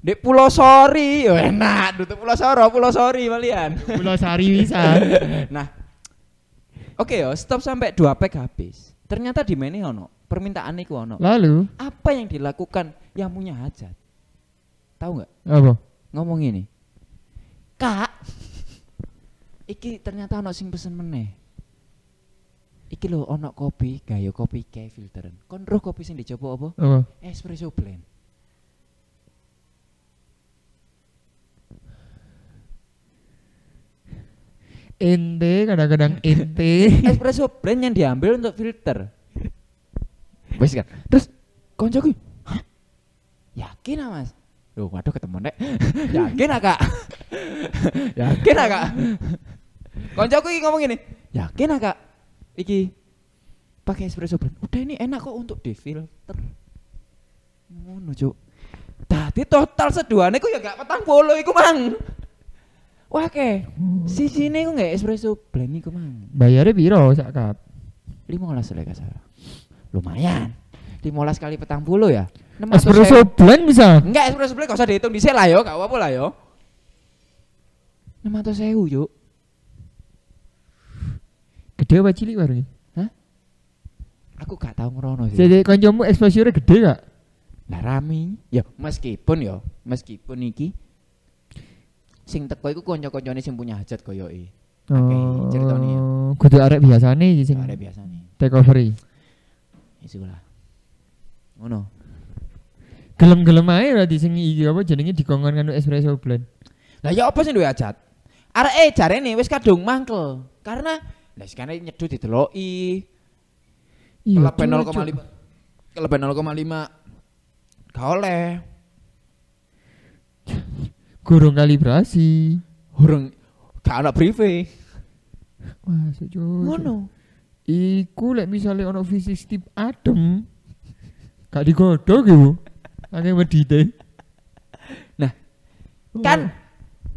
Dek Pulau Sori, yo enak, duduk Pulau Soro, Pulau Sori malian. Pulau Sari bisa. <laughs> nah, oke yo, stop sampai dua pack habis. Ternyata di menu ono, permintaan iku ono. Lalu Apa yang dilakukan yang punya hajat? Tahu nggak? apa? ngomong ini kak iki ternyata ono sing pesen meneh iki lho ono kopi gaya kopi kayak filteran kon roh kopi sing dicoba apa Apa? espresso blend Ente kadang-kadang <laughs> ente. espresso blend yang diambil untuk filter. Wes kan terus koncoku? Yakin ah mas? Loh, waduh ketemu nek. <laughs> Yakin ah kak? Yakin ah kak? Koncoku iki ngomong ini yakin ah kak? Iki pakai espresso blend udah ini enak kok untuk di filter ngono cuk. Tadi total seduane ku ya gak petang polo iku mang wah ke si sini ku nggak espresso blend iku mang Bayarnya piro sak cup? 15 lah salah. Lumayan. 15 kali petang puluh ya. 600 Espresso blend bisa. Enggak espresso blend gak usah dihitung di lah yo, gak apa-apa lah yo. 600 sewu yuk. Gede apa cilik baru Aku gak tahu ngerono sih. Jadi kancamu exposure gede gak? Lah rame. Ya meskipun yo, meskipun iki sing teko iku kanca-kancane sing punya hajat koyoke. Oke, ya. Oh, kudu arek biasane iki sing ada biasanya. take over iki. Isu lah. Ngono. Gelem-gelem ae berarti sing iki apa jenenge dikongkon karo espresso blend. Lah ya apa sih duwe hajat? Arek eh jarene wis kadung mangkel. Karena lah sekarang nyedut dideloki. Iya, Kelepen cuk, 0,5. Kelepen 0,5. Gak oleh. Gurung kalibrasi. Hurung gak ana briefing. Masuk cuk. Ngono. Iku lek misale ono fisik tip adem. Gak digodhog iku. Akeh medite. Nah, Kan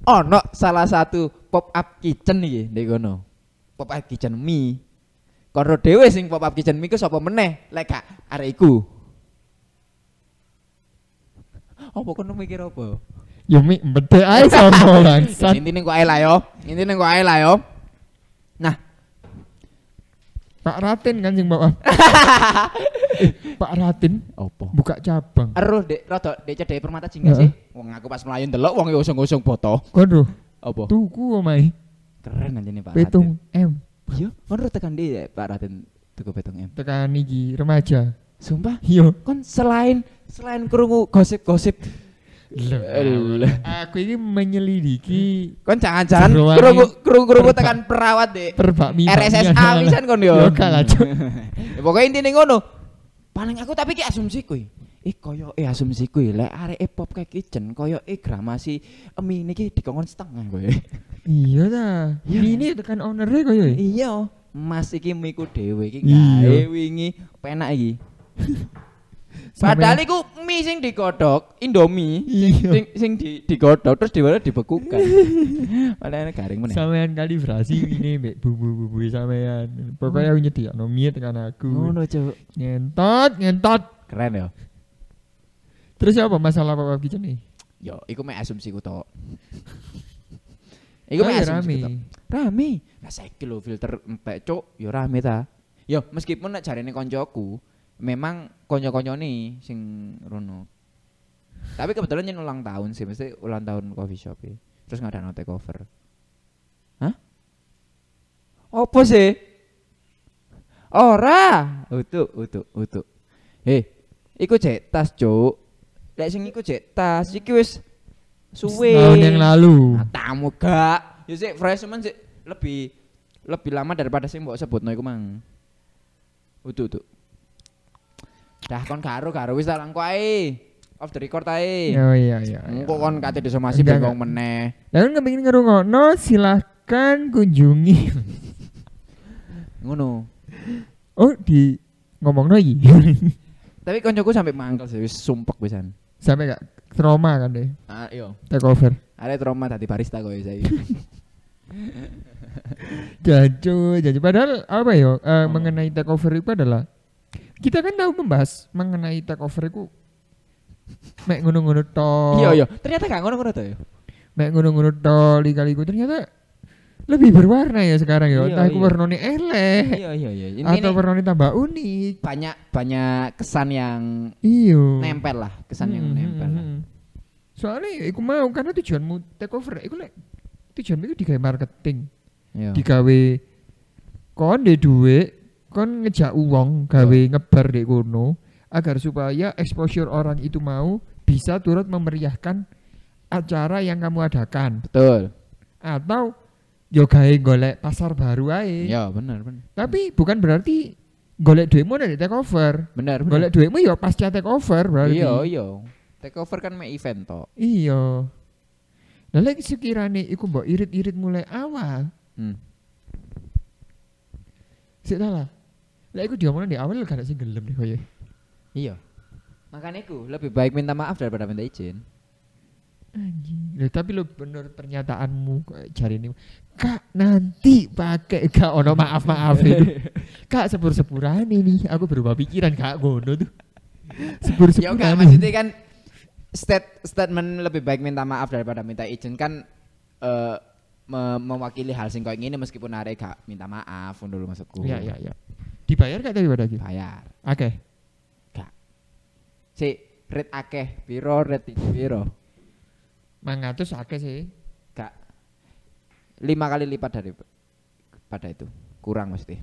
ono salah satu pop up kitchen iki ndek kono. Pop up kitchen mie. Kono dhewe sing pop up kitchen mie ku sapa meneh lek gak arek iku. Apa kono mikir apa? Yo mik bedek ae sono <laughs> bangsat. Intine kok ae lah yo. Intine kok ae lah yo. Nah, Pak Raten kan sing bawa. Eh, <laughs> Pak Raten opo? buka cabang. Eruh dek rada dek cedek permata jingga sih. Wong aku pas melayu ndelok wong usung-usung foto. Kono Apa? tuku omae Keren anjene Pak petung M Raden. Iya, ngono tekan di Pak Raden tuku petung M. tekan iki remaja. Sumpah, Yo. kon selain selain krungu gosip-gosip. Aku ini menyelidiki kon jangan-jangan perbak- tekan perawat perbakmi RSSA pisan kon yo. <laughs> Ya pokoknya intine ngono. Paling aku tapi ki asumsi kuwi. Eh koyo eh asumsi kuwi lek areke pop kayak kitchen koyo eh gramasi emi niki dikongkon setengah kowe. Iya ta. Iya. Ini tekan ownernya koyo ya. Iya, Mas iki miku dhewe iki Iya. gawe wingi penak iki. Padahal iku mie sing digodhog, Indomie sing Iya. sing, sing di, digodhog terus diwara dibekukan. <laughs> Padahal garing meneh. Sampean kalibrasi ini mbek bumbu-bumbu sampean. Pokoknya aku nyediakno mie tekan aku. Ngono, Cuk. Ngentot, ngentot. Keren ya. Terus apa masalah apa kitchen nih? Yo, iku mek asumsiku tok. iku Oh, mek ya asumsiku rame. tok. Rame. Lah saiki lho filter empek, Cuk. Yo rame ta. Yo, meskipun nek jarene koncoku, memang konco-koncone sing rono. Tapi kebetulan nyen ulang tahun sih, mesti ulang tahun coffee shop e. Terus ngadano take over. Hah? Apa sih? Ora, utuk, utuk, utuk. Heh, iku jek tas, Cuk. Lek sing iku jek tas, iki wis suwe. Tahun yang lalu. Nah, tamu gak. Ya sik freshman sik lebih lebih lama daripada sing mbok sebutno iku mang. Utuk, utuk. Dah kon karo karo wis tak langko ae. Off the record ae. Oh iya iya. iya. Engko kon kate disomasi bengong meneh. Lah kan kepengin ngerungokno silahkan kunjungi. <laughs> Ngono. oh di ngomongno iki. Tapi koncoku sampai mangkel sih wis sumpek pisan. Sampai gak trauma kan deh. Ah, iya. Take over. Ada trauma tadi barista kok ya saya. Jajo, jajo. Padahal apa ya? eh, Oh. mengenai take over itu adalah kita kan tahu membahas mengenai take over itu mek ngono-ngono to. Iya iya. Ternyata gak ngono-ngono to ya. Mek ngono-ngono to lika-liku ternyata lebih berwarna ya sekarang ya. Iya, Entah itu iya. warnane eleh Iya iya iya. Ini, atau warnane tambah unik. banyak banyak kesan yang Iya. nempel lah, kesan yang Hmm, nempel. hmm, lah. hmm. Soalnya ya, iku mau karena tujuanmu take over, iku lek tujuanmu itu digawe marketing, Iya. digawe kon de duit, kon ngejak uang gawe ngebar di kono agar supaya exposure orang itu mau bisa turut memeriahkan acara yang kamu adakan Betul. atau yo gawe golek pasar baru ae. Iya, benar benar. Tapi bukan berarti golek duitmu dari take over. Benar benar. Golek duitmu yo pasca take over berarti. Iya iya. Take over kan mek event tok. Iya. Lah lek sekirane iku mbok irit-irit mulai awal, Hmm. sik ta lah. Iku diomongno di awal gak ada sing gelem deh koyo. Iya. Makanya iku lebih baik minta maaf daripada minta izin. Anjing. Lah tapi lo bener pernyataanmu jari ini. Kak nanti pakai gak ono maaf-maaf itu. <laughs> Kak sepur-sepurane nih, aku berubah pikiran kak ngono tuh. Ya enggak Sepur-sepurane. maksudnya kan state statement lebih baik minta maaf daripada minta izin kan eh me- mewakili hal sing koyo ngene meskipun arek gak minta maaf lho maksudku. Iya iya iya. Dibayar gak tapi pada? Bayar. Oke. Si rate akeh piro rate iki piro? Mangatus akeh sih. Gak lima kali lipat dari pada itu kurang mesti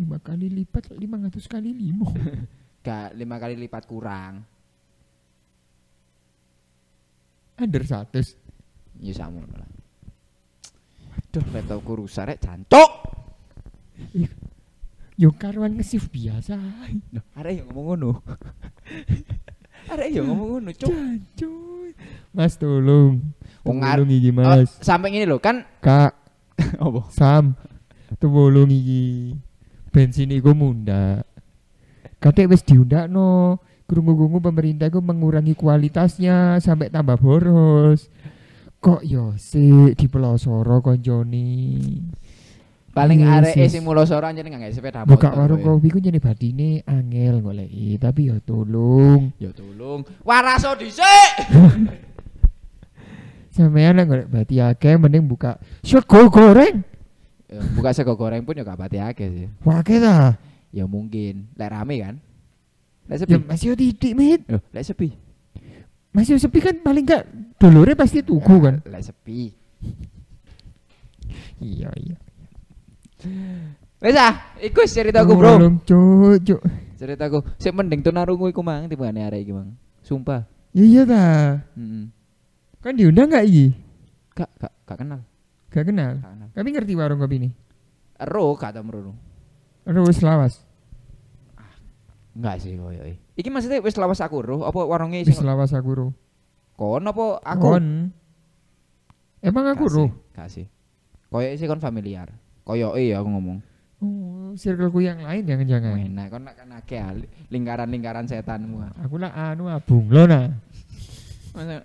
lima kali lipat 500 kali lima <laughs> gak lima kali lipat kurang under 100 ya sama lah aduh laptopku rusak rek jancuk yo karuan ngesif biasa. Loh, arek yang ngomong ngono. <laughs> Arek yang ngomong ngono cuk. Jancoy. Mas tolong. Tolong iki Oh, mas. sampai ini loh kan kak. <laughs> Apa? Sam tolong iki. Bensin iku munda Kadek wis diundakno. Krungu-krungu pemerintah iku mengurangi kualitasnya sampai tambah boros. Kok yo sik di pelosoro konjoni paling Yes, arek yes. sing mulo soro anjir nggak sepeda buka motor warung kowe. kopi ku jadi batine angel goleki tapi yo tolong ya tolong waraso dhisik <laughs> Sampeyan nek golek bati akeh mending buka sego goreng. Eh, buka sego goreng pun ya gak pati akeh sih. Wake ta. Ya mungkin. Lek rame kan. Lek sepi. Ya masih titik, Mit. Loh, lek sepi. Masih sepi kan paling gak dolore pasti tuku kan. Lek sepi. Iya, iya. Wes ah, iku wis ceritaku, Bro. Cuk. Ceritaku. Sik mending tunarungu iku mang timbangane arek iki, Mang. Sumpah. Ya iya ta. Heeh. Kan diundang gak iki? Gak, gak, gak kenal. Gak kenal. Gak kenal. Tapi ngerti warung kopi ini. Ero gak tau merono. Aduh wis lawas. Enggak sih koyo iki. Iki maksudnya wis lawas aku ro apa warunge Wis lawas aku ro. kon apa aku? Kon. Emang aku ro. sih, Gak sih. Koyo sih kon familiar. Koyo ya aku ngomong. Oh, circleku yang lain jangan-jangan. Enak kon nak kan akeh ah, li- lingkaran-lingkaran setanmu. ah. Aku lah anu abung lo nah. Masa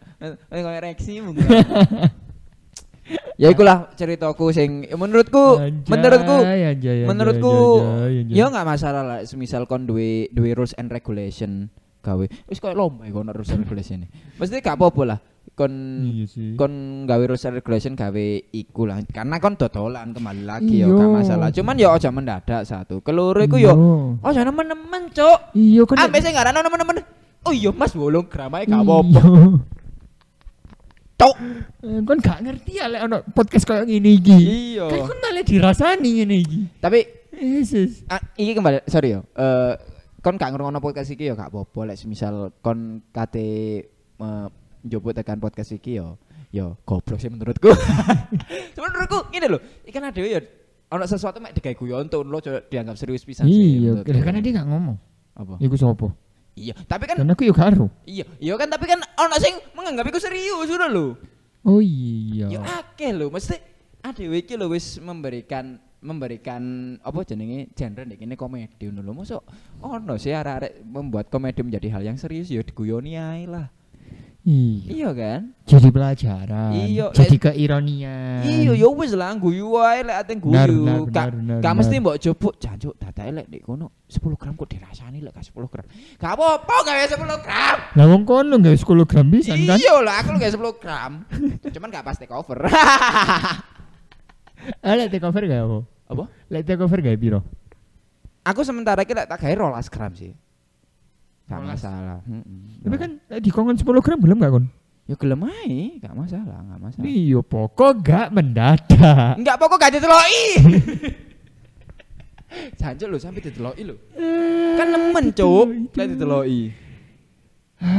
koyo reaksi mungkin. <laughs> ya ikulah ceritaku sing ya menurutku Anjay, menurutku anjay, anjay, menurutku anjay, anjay. ya nggak masalah lah semisal kon duwe duwe rules and regulation gawe wis koyo lomba iku rules and regulation mesti gak apa-apa lah kon Iya sih. kon gawe rules and regulation gawe iku lah karena kon dodolan kembali lagi ya Iya. gak masalah cuman ya aja mendadak satu keloro iku yo Iya. aja nemen-nemen cuk Iya kan. ambek sing ngaran nemen-nemen oh iya mas bolong gramae gak Iya. apa-apa cuk Eh, Kon gak ngerti ya lek ono podcast kayak ngene iki. iya Kan kon malah dirasani ngene iki. tapi Yesus. ah, iki kembali sorry yo eh kon gak ngrungokno podcast iki ya gak apa-apa lek semisal kon kate eh, njupuk tekan podcast iki yo yo goblok sih menurutku <laughs> menurutku ini loh ikan ada ya ono sesuatu mek digawe guyon tuh lo coba dianggap serius pisan sih Iya, karena dia gak ngomong. apa Iku sopo? iya tapi kan Dan aku yo karo. iya iya kan tapi kan ono sing menganggap iku serius udah lo Oh iya. ya akeh lho mesti adewe iki lho wis memberikan memberikan apa jenenge genre nek ini komedi ngono lho mosok ono sih arek-arek membuat komedi menjadi hal yang serius ya diguyoni ae lah Iya. iya kan Jadi pelajaran. Iya, Jadi keironian. iya ya wis lah guyu wae lek ate Benar, guyu benar, gak mesti mbok jupuk jancuk dadake lek nek kono 10 gram kok dirasani lek gak 10 gram gak apa-apa gawe 10 gram Lah wong kono gak 10 gram bisa kan? iya lah aku gawe 10 gram <laughs> cuman gak pas take over <laughs> Ah, lek take over gak apa? apa Lek take over gak piro? aku sementara iki lek tak gawe 12 gram sih gak 12. masalah Mm-mm. Tapi kan lek dikongkon 10 gram belum gak kon? ya gelem ae gak masalah gak masalah Iya, pokok gak mendadak. enggak pokok gak diteloki <laughs> Jancuk lho sampai diteloki lho kan nemen cuk lek diteloki <sighs>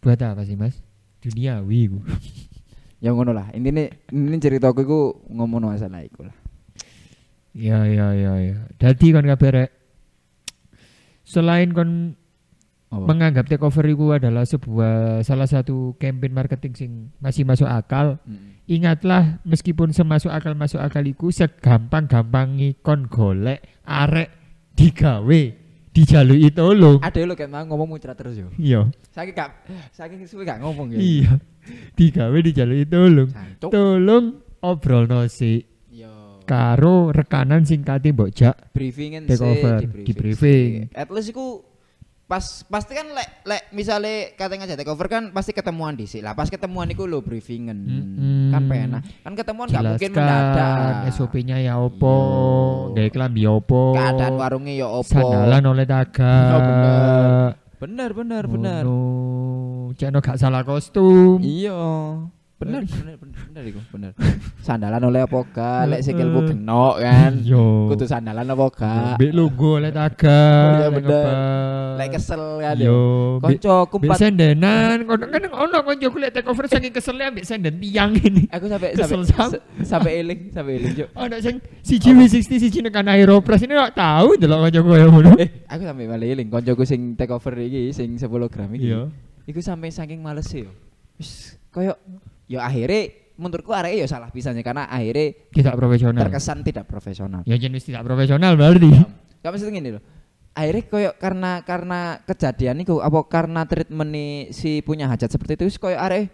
Buat apa sih, Mas? Duniawi ku. <laughs> ya ngono lah intinya ini ceritaku iku ngomong masalah iku lah Ya ya ya ya. Dadi kon kabar. Selain kon Apa? menganggap takeover itu adalah sebuah salah satu campaign marketing sing masih masuk akal, Mm. ingatlah meskipun semasuk akal masuk akal iku segampang-gampang kon golek arek digawe dijalui tolong. ada lo kayak mau ngomong muncrat terus yo Iya, saking gak saking suwe gak ngomong ya iya. Digawe dijalui tolong. Tolong obrol yo karo rekanan sing kate mbok jak. briefingan Take over, di briefing. at least iku pas pasti kan lek lek misale katanya ngajak take over kan pasti ketemuan di lah pas ketemuan iku lo briefingan Mm-mm. kan penak kan ketemuan gak mungkin mendadak SOP-nya ya opo, gawe klambi opo, keadaan warungnya ya opo sandalan oleh taga. Oh, bener. bener bener bener Ngono. Cekno gak salah kostum. iya bener bener bener bener iku bener <laughs> sandalan oleh apa gak lek sikilmu genok kan Iya. kudu sandalan apa gak Mbek logo oleh taga. Iya, lek bener. lek kesel kan Yo, yo koncoku mbek pat sendenan, kono kan ono koncoku lek take over saking keselnya ambek senden tiang ini. aku sampai Kesel sampai sam. sa- sampai eling sampai eling Cuk. Ono sing siji W60 siji nekan Aeropress ini gak tahu delok koncoku koyo ngono. eh aku sampai malah eling koncoku sing take over iki sing 10 gram iki Iya. iku sampai saking males yo wis koyo yo akhirnya menurutku arek yo salah pisahnya karena akhirnya Tidak profesional. terkesan tidak profesional Ya jenis tidak profesional berarti. Gak mesti ngene loh. Akhirnya koyo karena karena kejadian itu apa karena treatment nih si punya hajat seperti itu wis koyo arek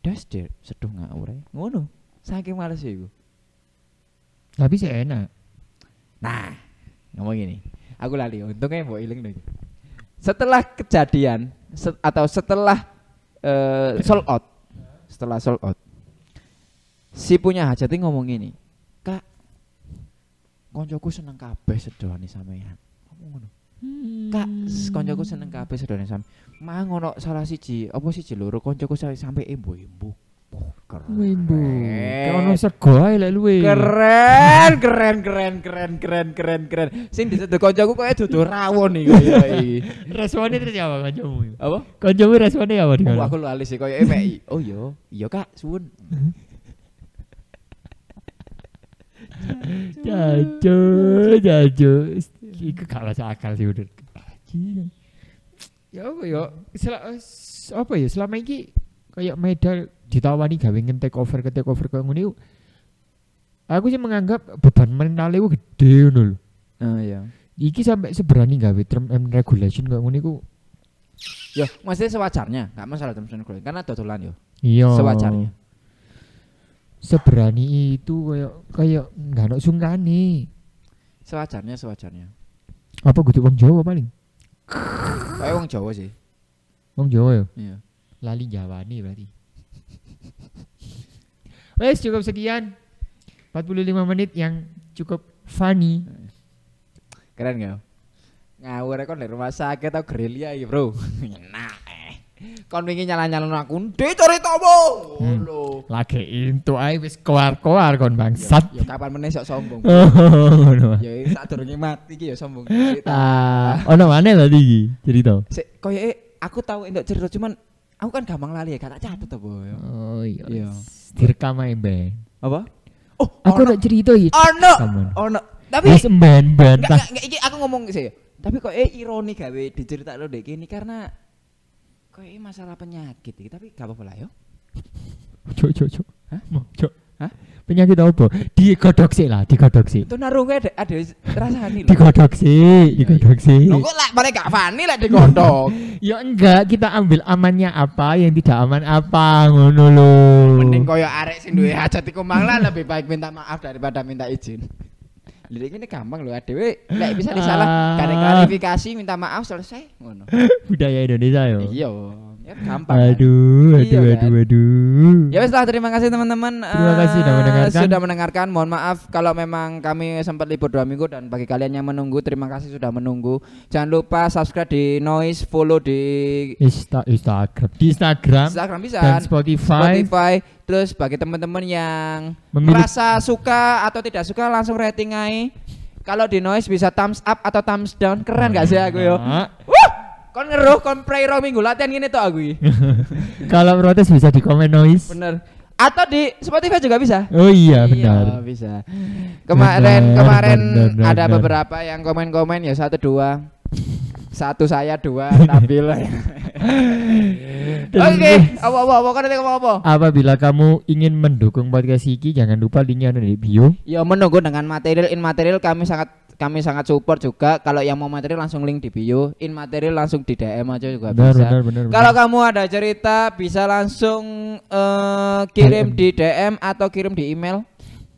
das der seduh ngawur ae. Ngono. Saking males iku. Tapi sih enak. Nah, ngomong gini. Aku lali, untungnya mbok iling nih. Setelah kejadian se- atau setelah eh, sold out, setelah sold out. Si punya hajat ini ngomong ini kak koncoku seneng kabeh sedone sampean. Ngomong ngono. Kak koncoku seneng kabeh sedone sampean. Mah ngono salah siji apa siji loro koncoku sampe sampe embo-embo keren. Wimbo. Kayak ono sego ae lek luwe. keren keren keren keren keren keren keren sing disedot koncoku kok dudu rawon iki kaya iki terus ya apa kancamu? apa Kancamu respone ya apa di Oh, aku lali sih kaya emek oh iya iya kak suwun <laughs> Jajo, jajo. Iku gak masuk akal sih udah. Ya apa ya? Sel- s- apa ya selama ini kayak medal ditawani gawe nge-take over ke take over ngono iku, Aku sih menganggap beban mental itu gede ngono lho. oh iya Iki sampai seberani gawe term and regulation kayak ngono iku. ya maksudnya sewajarnya nggak masalah teman teman karena dodolan yo Iya. Sewajarnya. Seberani itu kayak kayak nggak ono sungkane. sewajarnya sewajarnya Apa kudu wong Jawa paling? kayak wong Jawa sih Wong Jawa ya. iya Lali Jawani berarti. Wes cukup sekian. 45 menit yang cukup funny. keren gak ngawur kon dari rumah sakit atau gerilya ya bro nah eh kon wingi nyala nyala aku ndek ceritamu Hmm. Lagi itu ae wis koar-koar kon bangsat. ya kapan meneh sok sombong <laughs> Oh, ya sak durunge mati iki ya sombong cerita Ah, ono mana tadi iki cerita? Sik, koyoke aku tahu entuk cerita cuman aku kan gampang lali ya kata catet to boy Oh iya. Iya. Direkam ae, Ben. apa oh Aku ono nak cerita iki. ono Kamu. ono tapi Wis emben Enggak, bantah. enggak, enggak, iki aku ngomong sih. Tapi kok eh ironi gawe dicerita lo dek ini karena kok ini masalah penyakit tapi gak apa-apa lah yo. Cok cok cok. Hah? Cok. Hah? Penyakit apa? Digodok sih lah, digodok sih. Itu narungnya ada ada rasane lho. Digodok sih, digodok sih. Lho kok lah mereka fani lah digodok. <laughs> Ya enggak, kita ambil amannya apa, yang tidak aman apa, ngono lho. Mending koyo arek sing duwe hajat iku manglah lebih baik minta maaf daripada minta izin. Lirik ini gampang loh, adewe lek bisa disalah, Ah. kare klarifikasi minta maaf selesai ngono. <laughs> budaya Indonesia yo. Iya, ya gampang. kan? Aduh, Iya, aduh, kan? aduh, aduh. Ya wes lah terima kasih teman-teman Terima eh, kasih sudah mendengarkan. Sudah mendengarkan. Mohon maaf kalau memang kami sempat libur dua minggu dan bagi kalian yang menunggu terima kasih sudah menunggu. Jangan lupa subscribe di Noise, follow di Insta Instagram, di Instagram, Instagram bisa dan Spotify. Spotify. Terus bagi teman-teman yang Memilih- merasa suka atau tidak suka langsung rating aja. Kalau di Noise bisa thumbs up atau thumbs down. Keren gak sih aku yo? Kon ngeruh kon pray rong minggu latihan gini tuh aku. iki. <laughs> Kalau protes bisa di komen noise. Bener. Atau di Spotify juga bisa. Oh iya, benar. bisa. Kemarin Benar, kemarin benar, benar, ada benar. beberapa yang komen-komen ya satu dua. Satu saya dua <laughs> stabil. <laughs> Oke, apa apa apa kan apa apa. Apabila kamu ingin mendukung podcast ini, jangan lupa linknya ada di bio. Ya menunggu dengan material in material kami sangat kami sangat support juga. Kalau yang mau material langsung link di bio, in material langsung di DM aja juga Benar, bisa. benar, benar. Kalau benar. kamu ada cerita bisa langsung eh, kirim di DM atau kirim di email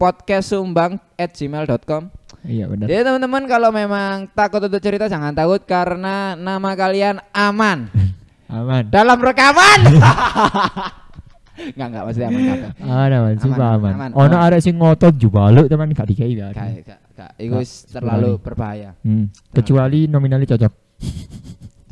podcastsumbang@gmail.com. Iya benar. Jadi teman-teman kalau memang takut untuk cerita jangan takut karena nama kalian aman <laughs> Aman. dalam rekaman. <laughs> Enggak enggak maksudnya aman apa? Aman, aman, sumpah Aman, aman. aman, Ono arek sing ngotot jubaluk teman gak dikai ya. Enggak enggak enggak. Itu Nggak, terlalu berbahaya. Hmm. Kecuali nominalnya cocok. <laughs>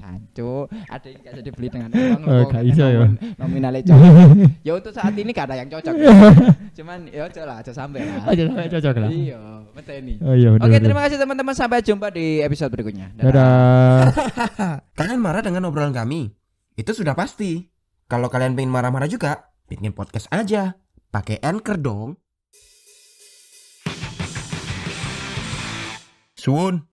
Cancu, ada yang gak bisa dibeli dengan uang Oh, gak bisa ya. Nominalnya cocok. ya untuk saat ini gak ada yang cocok. <laughs> Cuman ya aja lah, aja sampai lah. Aja sampai cocok lah. Iya, betul ini. Oh iya. Oke, terima kasih teman-teman. Sampai jumpa di episode berikutnya. Dadah. <laughs> Kalian marah dengan obrolan kami? Itu sudah pasti. Kalau kalian pengen marah-marah juga, bikin podcast aja. Pakai Anchor dong. Sun.